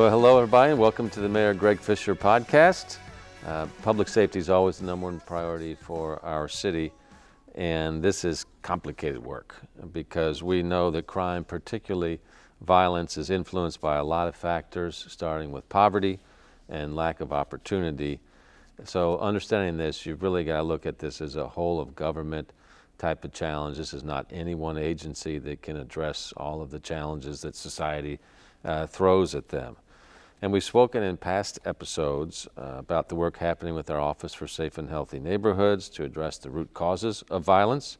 Well, hello, everybody, and welcome to the Mayor Greg Fischer podcast. Uh, public safety is always the number one priority for our city, and this is complicated work because we know that crime, particularly violence, is influenced by a lot of factors, starting with poverty and lack of opportunity. So, understanding this, you've really got to look at this as a whole of government type of challenge. This is not any one agency that can address all of the challenges that society uh, throws at them. And we've spoken in past episodes uh, about the work happening with our Office for Safe and Healthy Neighborhoods to address the root causes of violence.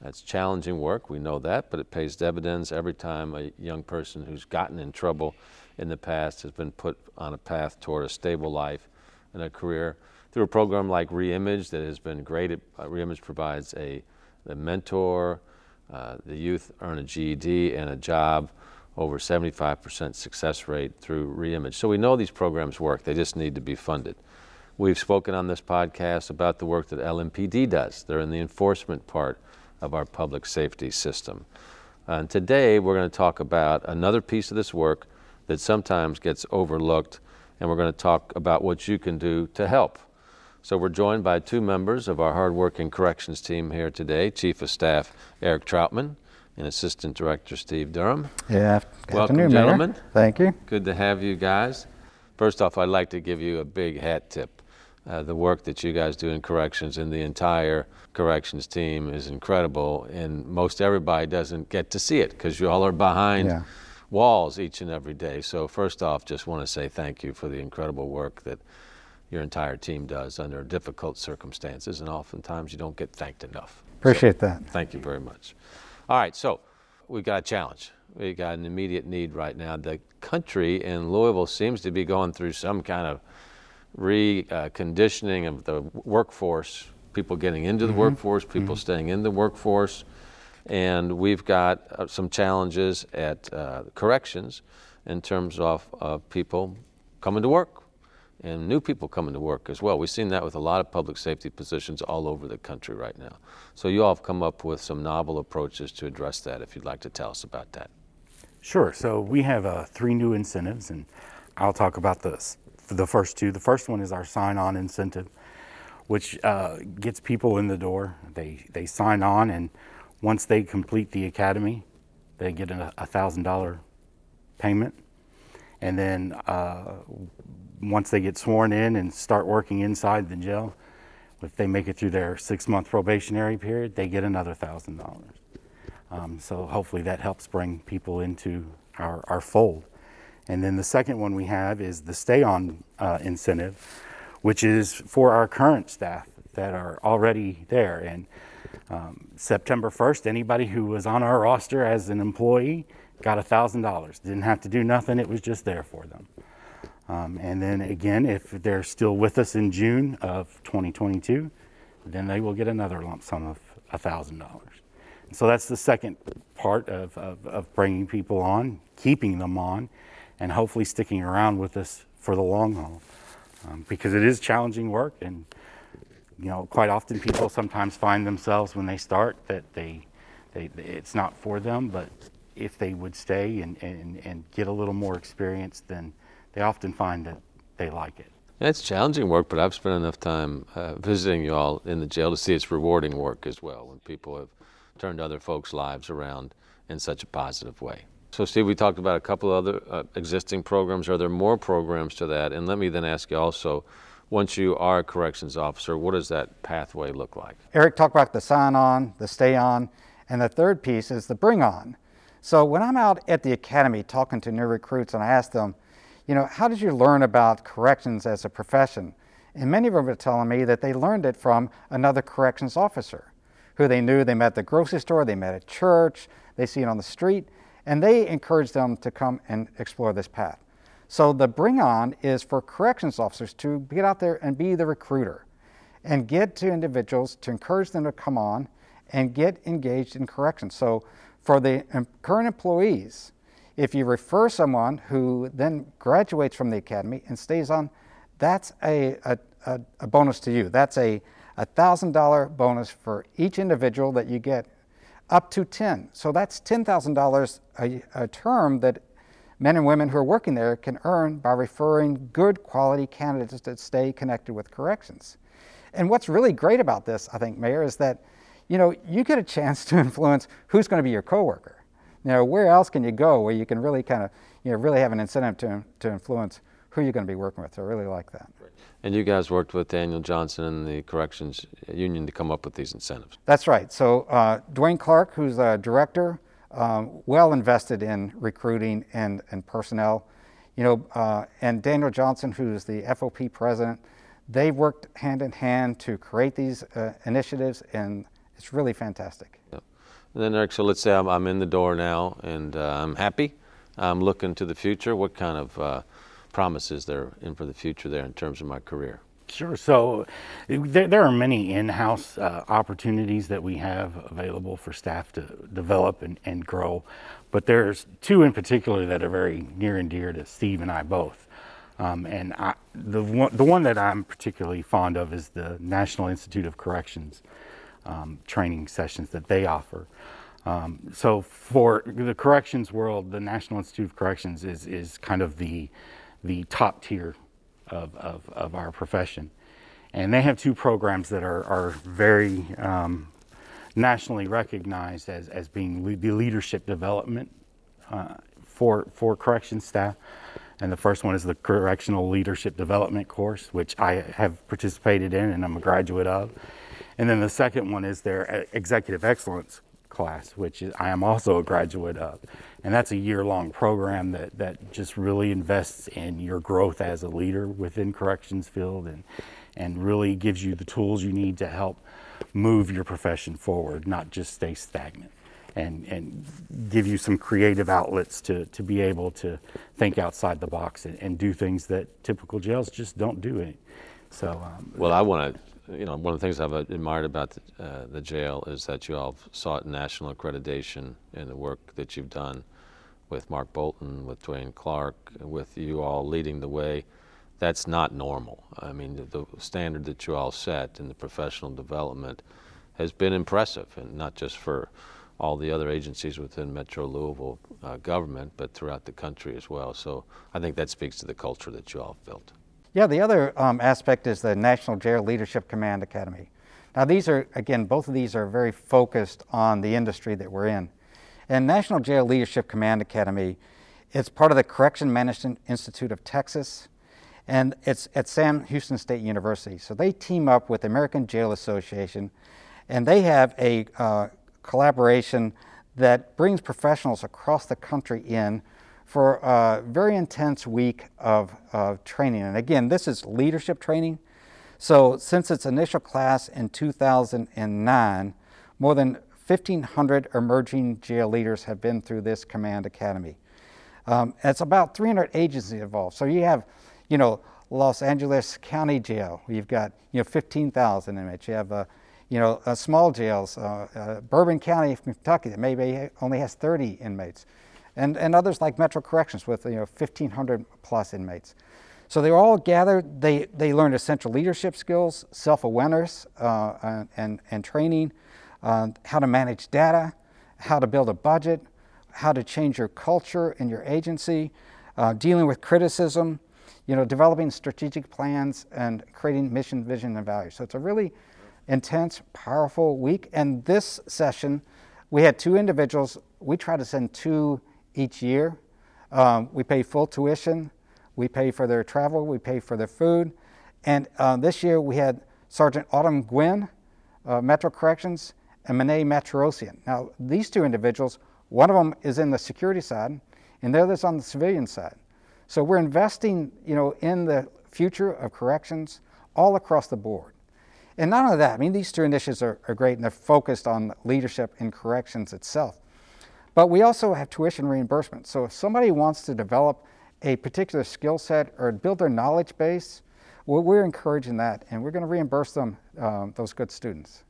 That's challenging work, we know that, but it pays dividends every time a young person who's gotten in trouble in the past has been put on a path toward a stable life and a career. Through a program like Reimage that has been great, uh, Reimage provides a, a mentor, uh, the youth earn a GED and a job over 75% success rate through reimage. So we know these programs work, they just need to be funded. We've spoken on this podcast about the work that LMPD does. They're in the enforcement part of our public safety system. And today we're going to talk about another piece of this work that sometimes gets overlooked, and we're going to talk about what you can do to help. So we're joined by two members of our hardworking corrections team here today Chief of Staff Eric Troutman and Assistant Director Steve Durham. Yeah, Welcome, afternoon, gentlemen. Mayor. Thank you. Good to have you guys. First off, I'd like to give you a big hat tip. Uh, the work that you guys do in corrections and the entire corrections team is incredible, and most everybody doesn't get to see it because you all are behind Yeah. walls each and every day. So, first off, just want to say thank you for the incredible work that your entire team does under difficult circumstances, and oftentimes you don't get thanked enough. Appreciate that. Thank you very much. All right, so we've got a challenge. We've got an immediate need right now. The country in Louisville seems to be going through some kind of reconditioning of the workforce, people getting into the workforce, people staying in the workforce. And we've got uh, some challenges at uh, corrections in terms of, of people coming to work and new people coming to work as well. We've seen that with a lot of public safety positions all over the country right now. So you all have come up with some novel approaches to address that. If you'd like to tell us about that. Sure. So we have uh, three new incentives, and I'll talk about the, the first two. The first one is our sign on incentive, which uh, gets people in the door. They, they sign on, and once they complete the academy, they get a $1,000 payment. And then uh, once they get sworn in and start working inside the jail, if they make it through their six month probationary period, they get another thousand dollars. Um, so hopefully that helps bring people into our, our fold. And then the second one we have is the stay on uh, incentive, which is for our current staff that are already there. And um, September 1st, anybody who was on our roster as an employee got $1,000. Didn't have to do nothing, it was just there for them. Um, and then again, if they're still with us in June of 2022, then they will get another lump sum of $1,000. So that's the second part of, of, of bringing people on, keeping them on, and hopefully sticking around with us for the long haul. Um, because it is challenging work, and you know, quite often people sometimes find themselves when they start that they, they it's not for them, but if they would stay and, and, and get a little more experience, then they often find that they like it. Yeah, it's challenging work, but I've spent enough time uh, visiting you all in the jail to see it's rewarding work as well when people have turned other folks' lives around in such a positive way. So, Steve, we talked about a couple of other uh, existing programs. Are there more programs to that? And let me then ask you also once you are a corrections officer, what does that pathway look like? Eric talked about the sign on, the stay on, and the third piece is the bring on. So when I'm out at the academy talking to new recruits and I ask them, you know, how did you learn about corrections as a profession? And many of them were telling me that they learned it from another corrections officer who they knew they met at the grocery store, they met at church, they see it on the street, and they encourage them to come and explore this path. So the bring on is for corrections officers to get out there and be the recruiter and get to individuals to encourage them to come on and get engaged in corrections. So for the current employees, if you refer someone who then graduates from the academy and stays on, that's a, a, a, a bonus to you. That's a $1,000 bonus for each individual that you get up to 10. So that's $10,000 a, a term that men and women who are working there can earn by referring good quality candidates that stay connected with corrections. And what's really great about this, I think, Mayor, is that you know you get a chance to influence who's going to be your coworker. You know, where else can you go where you can really kind of you know really have an incentive to to influence who you're going to be working with? So I really like that. And you guys worked with Daniel Johnson and the corrections union to come up with these incentives. That's right. So uh, Dwayne Clark, who's a director, um, well invested in recruiting and, and personnel, you know, uh, and Daniel Johnson, who's the FOP president, they've worked hand in hand to create these uh, initiatives, and it's really fantastic. Yep. And then, Eric, so let's say I'm, I'm in the door now and uh, I'm happy. I'm looking to the future. What kind of uh, promises there in for the future there in terms of my career? Sure. So there, there are many in-house uh, opportunities that we have available for staff to develop and, and grow, but there's two in particular that are very near and dear to Steve and I both. Um, and I, the one, the one that I'm particularly fond of is the National Institute of Corrections um, training sessions that they offer. Um, so for the corrections world, the National Institute of Corrections is is kind of the the top tier of, of, of our profession. And they have two programs that are, are very um, nationally recognized as, as being le- the leadership development uh, for, for corrections staff. And the first one is the Correctional Leadership Development course, which I have participated in and I'm a graduate of. And then the second one is their uh, Executive Excellence class, which I am also a graduate of. And that's a year long program that, that just really invests in your growth as a leader within corrections field and, and really gives you the tools you need to help move your profession forward, not just stay stagnant. And, and give you some creative outlets to, to be able to think outside the box and, and do things that typical jails just don't do. Any. So, um, well, I want to you know, one of the things I've admired about the, uh, the jail is that you all have sought national accreditation in the work that you've done with Mark Bolton, with Dwayne Clark, with you all leading the way. That's not normal. I mean, the, the standard that you all set in the professional development has been impressive, and not just for all the other agencies within Metro Louisville uh, government, but throughout the country as well. So I think that speaks to the culture that you all have built. Yeah, the other um, aspect is the National Jail Leadership Command Academy. Now, these are, again, both of these are very focused on the industry that we're in. And National Jail Leadership Command Academy, it's part of the Correction Management Institute of Texas, and it's at Sam Houston State University. So they team up with the American Jail Association, and they have a uh, collaboration that brings professionals across the country in for a very intense week of, of training. And again, this is leadership training. So, since its initial class in 2009, more than 1,500 emerging jail leaders have been through this command academy. Um, it's about 300 agencies involved. So, you have, you know, Los Angeles County Jail, you've got, you know, 15,000 inmates. You have, uh, you know, uh, small jails, uh, uh Bourbon County, Kentucky, that maybe only has 30 inmates and, and others like Metro Corrections with you know 1,500 plus inmates. So they all gathered. They, they learned essential leadership skills, self awareness, uh, and, and training, uh, how to manage data, how to build a budget, how to change your culture in your agency, uh, dealing with criticism, you know, developing strategic plans, and creating mission, vision, and values. So it's a really intense, powerful week. And this session, we had two individuals. We tried to send two each year. Um, we pay full tuition, we pay for their travel, we pay for their food. And uh, this year we had Sergeant Autumn Gwynn, uh, Metro Corrections, and Mane Matrosian. Now, these two individuals, one of them is in the security side, and the other is on the civilian side. So we're investing, you know, in the future of corrections all across the board. And not only that, I mean, these two initiatives are, are great and they're focused on leadership in corrections itself. But we also have tuition reimbursement. So if somebody wants to develop a particular skill set or build their knowledge base, well, we're encouraging that, and we're going to reimburse them, um, those good students.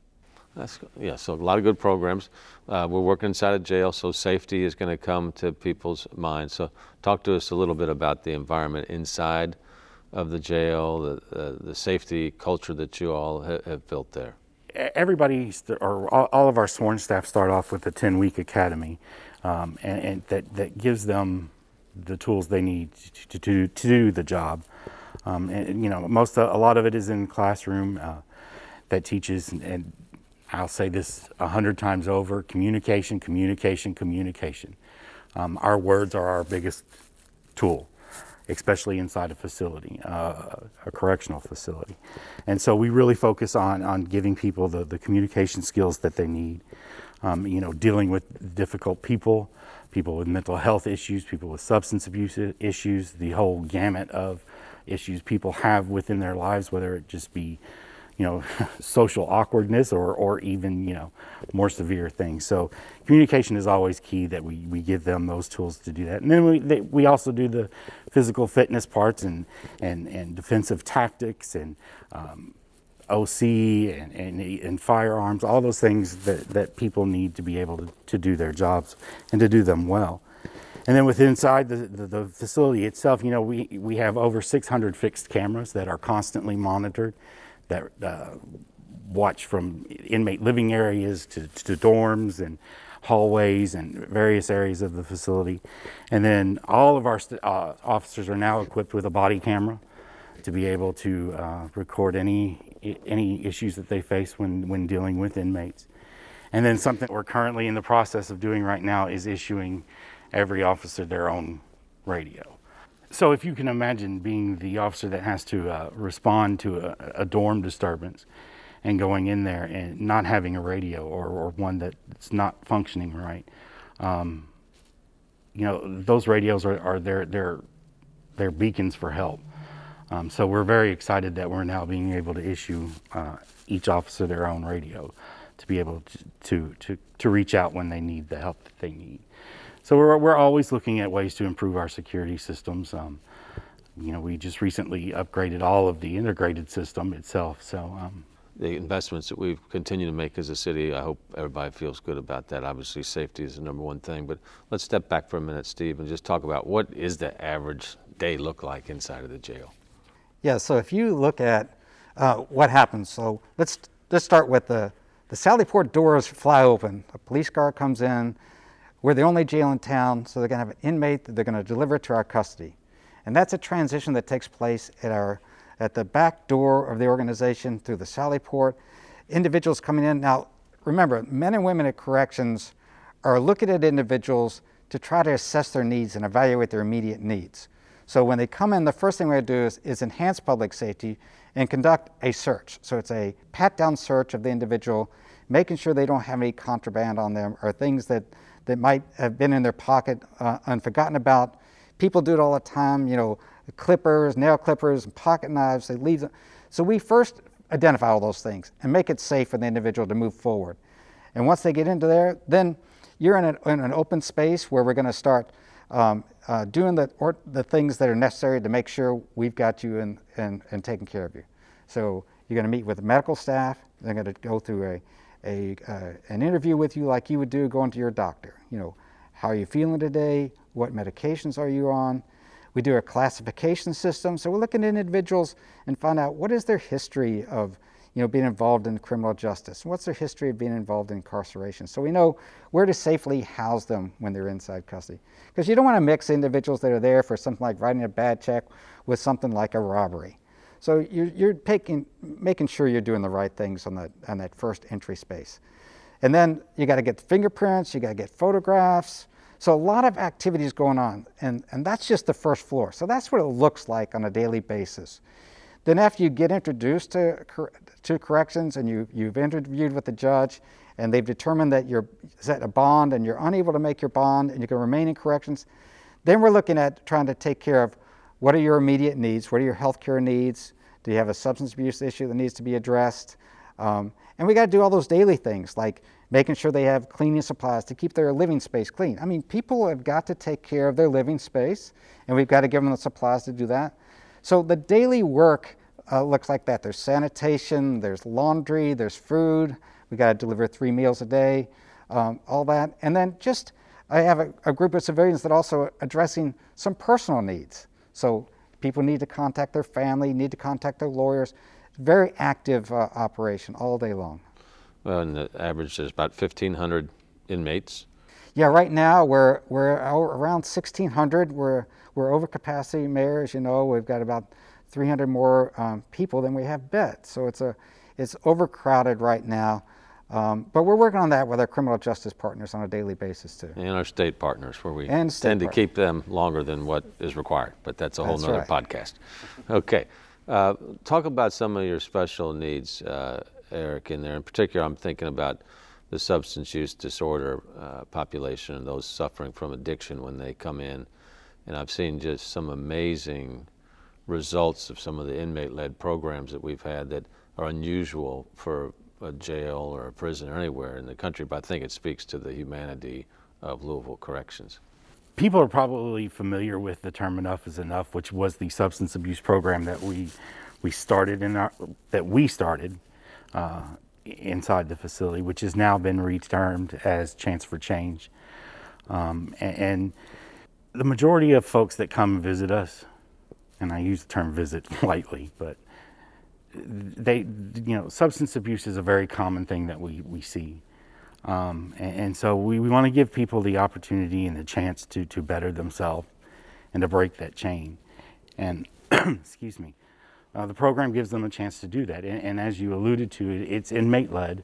That's, yeah, so a lot of good programs. Uh, we're working inside a jail, so safety is going to come to people's minds. So, talk to us a little bit about the environment inside of the jail, the, uh, the safety culture that you all ha- have built there everybody, or all of our sworn staff start off with a 10 week academy, um, and, and, that, that gives them the tools they need to, to, to do the job. Um, and, you know, most a lot of it is in classroom uh, that teaches, and, and I'll say this a hundred times over: communication, communication, communication. Um, our words are our biggest tool, especially inside a facility, uh, a correctional facility. And so we really focus on on giving people the, the communication skills that they need. Um, you know, dealing with difficult people, people with mental health issues, people with substance abuse issues, the whole gamut of issues people have within their lives, whether it just be, you know, social awkwardness or, or even, you know, more severe things. So communication is always key that we, we give them those tools to do that. And then we, they, we also do the physical fitness parts and, and, and defensive tactics and um, OC and, and, and, firearms, all those things that, that people need to be able to, to do their jobs and to do them well. And then with inside the, the, the, facility itself, you know, we, we have over 600 fixed cameras that are constantly monitored, that uh, watch from inmate living areas to, to dorms and hallways and various areas of the facility. And then all of our uh, officers are now equipped with a body camera to be able to uh, record any any issues that they face when, when dealing with inmates. And then something we're currently in the process of doing right now is issuing every officer their own radio. So if you can imagine being the officer that has to uh, respond to a, a, dorm disturbance and going in there and not having a radio or, or one that's not functioning right, um, you know those radios are, are their, their, their beacons for help. Um, so we're very excited that we're now being able to issue uh, each officer their own radio to be able to, to, to, to reach out when they need the help that they need. So we're, we're always looking at ways to improve our security systems. Um, you know, we just recently upgraded all of the integrated system itself. So um, the investments that we've continued to make as a city, I hope everybody feels good about that. Obviously, safety is the number one thing. But let's step back for a minute, Steve, and just talk about what is the average day look like inside of the jail. Yeah. So if you look at uh, what happens, so let's let's start with the the Sally Port doors fly open. A police car comes in we're the only jail in town, so they're going to have an inmate that they're going to deliver to our custody. And that's a transition that takes place at, our, at the back door of the organization through the Sally Port. Individuals coming in. Now, remember, men and women at corrections are looking at individuals to try to assess their needs and evaluate their immediate needs. So when they come in, the first thing we're going to do is, is enhance public safety and conduct a search. So it's a pat down search of the individual, making sure they don't have any contraband on them or things that that might have been in their pocket uh, and forgotten about. People do it all the time, you know, clippers, nail clippers, and pocket knives, they leave them. So we first identify all those things and make it safe for the individual to move forward. And once they get into there, then you're in, a, in an open space where we're going to start um, uh, doing the, or, the things that are necessary to make sure we've got you and, and, and taking care of you. So you're going to meet with the medical staff. They're going to go through a, a, uh, an interview with you like you would do going to your doctor. You know, how are you feeling today? What medications are you on? We do a classification system. So we're looking at individuals and find out what is their history of you know, being involved in criminal justice? What's their history of being involved in incarceration? So we know where to safely house them when they're inside custody. Because you don't want to mix individuals that are there for something like writing a bad check with something like a robbery. So you're, you're taking, making sure you're doing the right things on that, on that first entry space. And then you got to get fingerprints, you got to get photographs. So a lot of activities going on, and, and that's just the first floor. So that's what it looks like on a daily basis. Then after you get introduced to, to corrections and you, you've interviewed with the judge and they've determined that you're set a bond and you're unable to make your bond and you can remain in corrections, then we're looking at trying to take care of what are your immediate needs? What are your healthcare needs? Do you have a substance abuse issue that needs to be addressed? Um, and we got to do all those daily things like making sure they have cleaning supplies to keep their living space clean. I mean, people have got to take care of their living space, and we've got to give them the supplies to do that. So the daily work uh, looks like that. There's sanitation, there's laundry, there's food. We got to deliver three meals a day, um, all that, and then just I have a, a group of civilians that also addressing some personal needs. So people need to contact their family, need to contact their lawyers. Very active uh, operation all day long. Well, and the average there's about 1,500 inmates. Yeah, right now we're we're around 1,600. We're we're over capacity, Mayor. As you know, we've got about 300 more um, people than we have beds. So it's a it's overcrowded right now. Um, but we're working on that with our criminal justice partners on a daily basis too. And our state partners, where we tend to keep them longer than what is required. But that's a whole That's nother right. podcast. Okay, uh, talk about some of your special needs, uh, Eric. In there, in particular, I'm thinking about the substance use disorder uh, population and those suffering from addiction when they come in. And I've seen just some amazing results of some of the inmate-led programs that we've had that are unusual for a jail or a prison or anywhere in the country. But I think it speaks to the humanity of Louisville Corrections. People are probably familiar with the term enough is enough which was the substance abuse program that we we started in our that we started uh, inside the facility which has now been retermed as chance for change. Um, a- and, the majority of folks that come visit us and i use the term visit lightly but they you know substance abuse is a very common thing that we we see um, and, and so we, we want to give people the opportunity and the chance to to better themselves and to break that chain. And excuse me uh, the program gives them a chance to do that. And, and as you alluded to it, it's inmate led.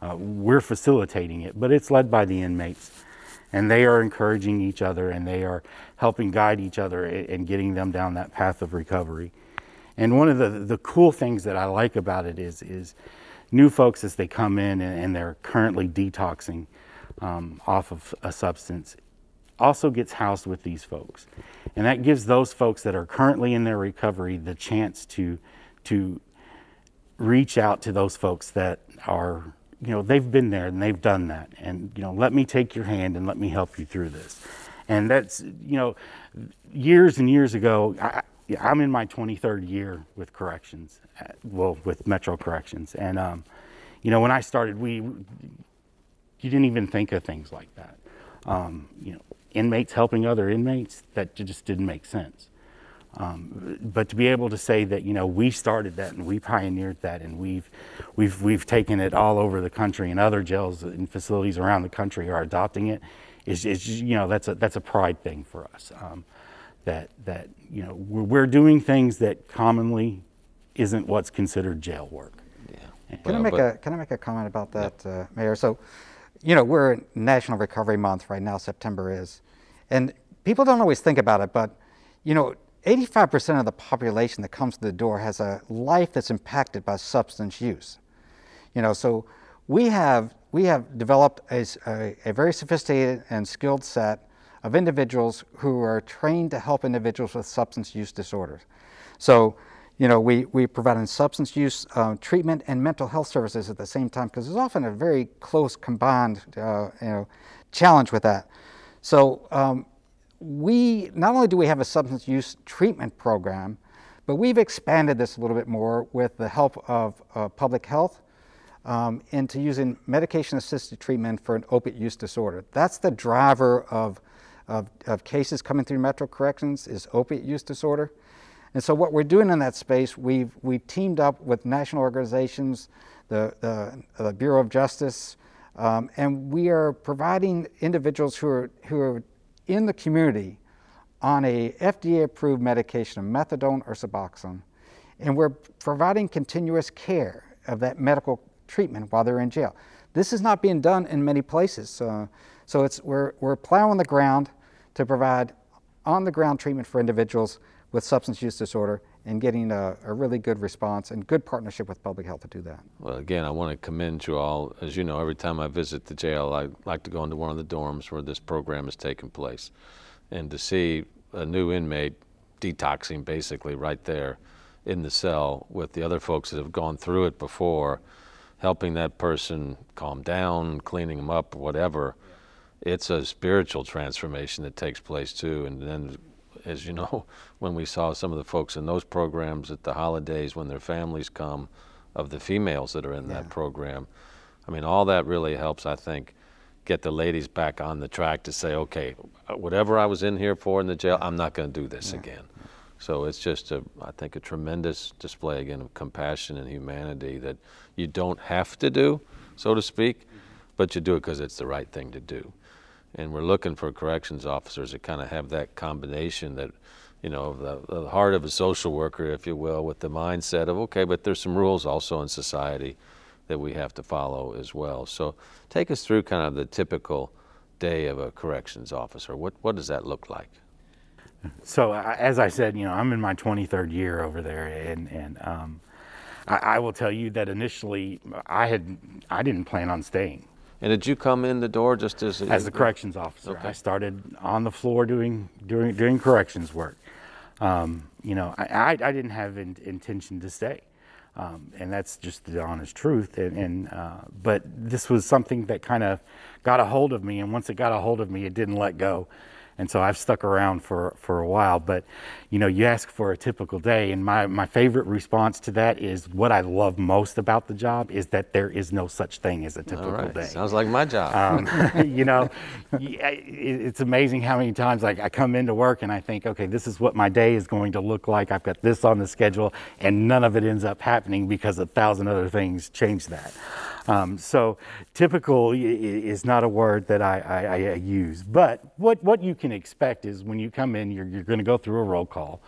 Uh, we're facilitating it but it's led by the inmates. And they are encouraging each other and they are helping guide each other and getting them down that path of recovery. And one of the, the cool things that I like about it is, is new folks as they come in and, and they're currently detoxing um, off of a substance also gets housed with these folks. And that gives those folks that are currently in their recovery the chance to, to reach out to those folks that are, you know, they've been there and they've done that. And, you know, let me take your hand and let me help you through this. And that's, you know, years and years ago, I, yeah, I'm in my 23rd year with corrections, uh, well, with Metro Corrections. And, um, you know, when I started, we, you didn't even think of things like that. Um, you know, inmates helping other inmates, that just didn't make sense. Um, but to be able to say that you know we started that and we pioneered that and we've we've we've taken it all over the country and other jails and facilities around the country are adopting it is, is you know that's a that's a pride thing for us um, that that you know we're, we're doing things that commonly isn't what's considered jail work. Yeah. Can I make but- a Can I make a comment about that, uh, Mayor? So, you know, we're in National Recovery Month right now. September is, and people don't always think about it, but you know, 85% of the population that comes to the door has a life that's impacted by substance use. You know, so we have we have developed a a very sophisticated and skilled set of individuals who are trained to help individuals with substance use disorders. So, you know, we we provide substance use uh, treatment and mental health services at the same time because there's often a very close combined uh, you know challenge with that. So. Um, we not only do we have a substance use treatment program, but we've expanded this a little bit more with the help of uh, public health um, into using medication assisted treatment for an opiate use disorder. That's the driver of, of, of cases coming through Metro Corrections is opiate use disorder. And so what we're doing in that space, we've, we've teamed up with national organizations, the, the, the Bureau of Justice, um, and we are providing individuals who are, who are in the community on a FDA approved medication of methadone or Suboxone. And we're providing continuous care of that medical treatment while they're in jail. This is not being done in many places. So it's, we're, we're plowing the ground to provide on the ground treatment for individuals with substance use disorder and getting a, a really good response and good partnership with public health to do that. Well, again, I want to commend you all. As you know, every time I visit the jail, I like to go into one of the dorms where this program is taking place. And to see a new inmate detoxing basically right there in the cell with the other folks that have gone through it before, helping that person calm down, cleaning them up, whatever, it's a spiritual transformation that takes place too. And then, as you know, when we saw some of the folks in those programs at the holidays when their families come, of the females that are in that program, I mean, all that really helps, I think, get the ladies back on the track to say, okay, whatever I was in here for in the jail, I'm not going to do this again. So it's just, a, I think, a tremendous display again of compassion and humanity that you don't have to do, so to speak, but you do it because it's the right thing to do. and we're looking for corrections officers that kind of have that combination that you know the, the heart of a social worker if you will with the mindset of okay but there's some rules also in society that we have to follow as well. So take us through kind of the typical day of a corrections officer. What what does that look like So as I said, you know, I'm in my 23rd year over there, and and um, I, I will tell you that initially I had I didn't plan on staying and did you come in the door just as as the corrections officer. Okay. I started on the floor doing doing doing corrections work. Um, you know, I, I, I didn't have in, intention to stay, um, and that's just the honest truth. And, and uh, but this was something that kind of got a hold of me, and once it got a hold of me, it didn't let go. And so I've stuck around for, for a while. But, you know, you ask for a typical day, and my, my favorite response to that is what I love most about the job is that there is no such thing as a typical all right day. sounds like my job Um, you know, y- I- it- it's amazing how many times like I come into work and I think, okay, this is what my day is going to look like. I've got this on the schedule, and none of it ends up happening because a thousand other things change that. Um, so, typical is not a word that I, I, I use, but what what you can expect is when you come in, you're you're going to go through a roll call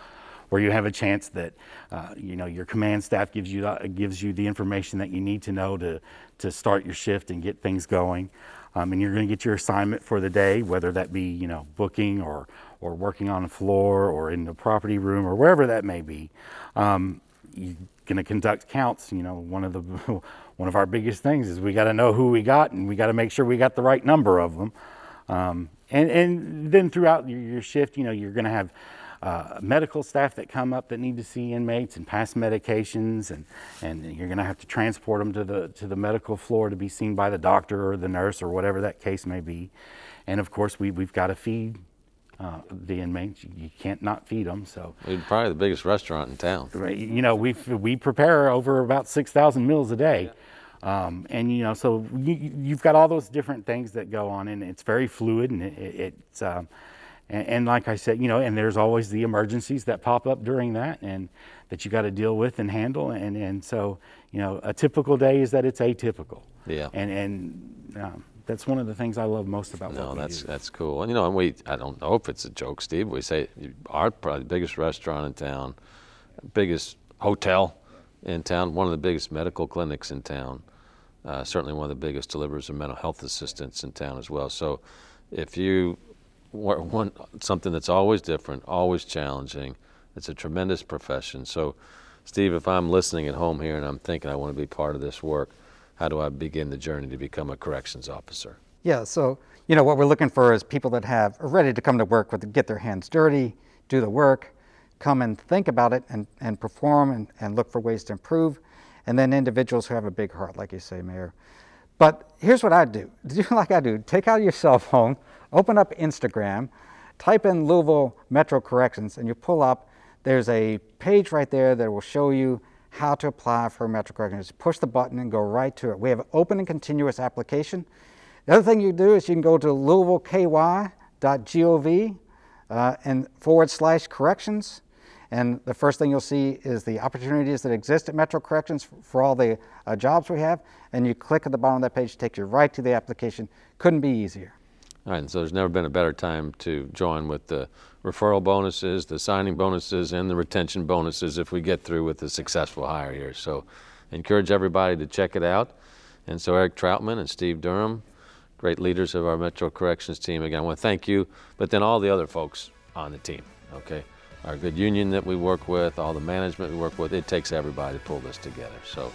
where you have a chance that uh, you know your command staff gives you the, gives you the information that you need to know to to start your shift and get things going. Um, and you're going to get your assignment for the day, whether that be you know booking or or working on the floor or in the property room or wherever that may be. Um, you're going to conduct counts. You know, one of the one of our biggest things is we got to know who we got and we got to make sure we got the right number of them. Um, and and then throughout your, your shift, you know, you're going to have uh, medical staff that come up that need to see inmates and pass medications, and, and you're going to have to transport them to the to the medical floor to be seen by the doctor or the nurse or whatever that case may be. And of course, we we've got to feed uh, the inmates. You, can't not feed them. So, we're probably the biggest restaurant in town right, you know, we we prepare over about six thousand meals a day. Um, and you know, so you, you've got all those different things that go on, and it's very fluid, and it, it, it's um, and, and like I said, you know, and there's always the emergencies that pop up during that, and that you got to deal with and handle, and and so you know, a typical day is that it's atypical. Yeah. And and um, that's one of the things I love most about No, that's do. that's cool. And you know, and we I don't know if it's a joke, Steve. We say our probably biggest restaurant in town, biggest hotel in town, one of the biggest medical clinics in town. Uh, certainly one of the biggest deliverers of mental health assistance in town as well. So, if you want something that's always different, always challenging, it's a tremendous profession. So, Steve, if I'm listening at home here and I'm thinking I want to be part of this work, how do I begin the journey to become a corrections officer? Yeah, so you know what we're looking for is people that have are ready to come to work with get their hands dirty, do the work, come and think about it and, and perform and, and look for ways to improve, and then individuals who have a big heart, like you say, Mayor. But here's what I do: do like I do. Take out your cell phone, open up Instagram, type in Louisville Metro Corrections, and you pull up. There's a page right there that will show you how to apply for a Metro Corrections. Push the button and go right to it. We have an open and continuous application. The other thing you do is you can go to louisvilleky.gov uh, and forward slash corrections. And the first thing you'll see is the opportunities that exist at Metro Corrections for all the uh, jobs we have. And you click at the bottom of that page, it takes you right to the application. Couldn't be easier. All right, and so there's never been a better time to join with the referral bonuses, the signing bonuses, and the retention bonuses if we get through with a successful hire here. So encourage everybody to check it out. And so Eric Troutman and Steve Durham, great leaders of our Metro Corrections team. Again, I want to thank you, but then all the other folks on the team, okay? Our good union that we work with, all the management we work with, it takes everybody to pull this together. So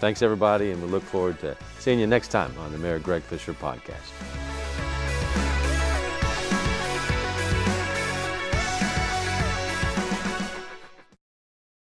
thanks everybody, and we look forward to seeing you next time on the Mayor Greg Fischer podcast.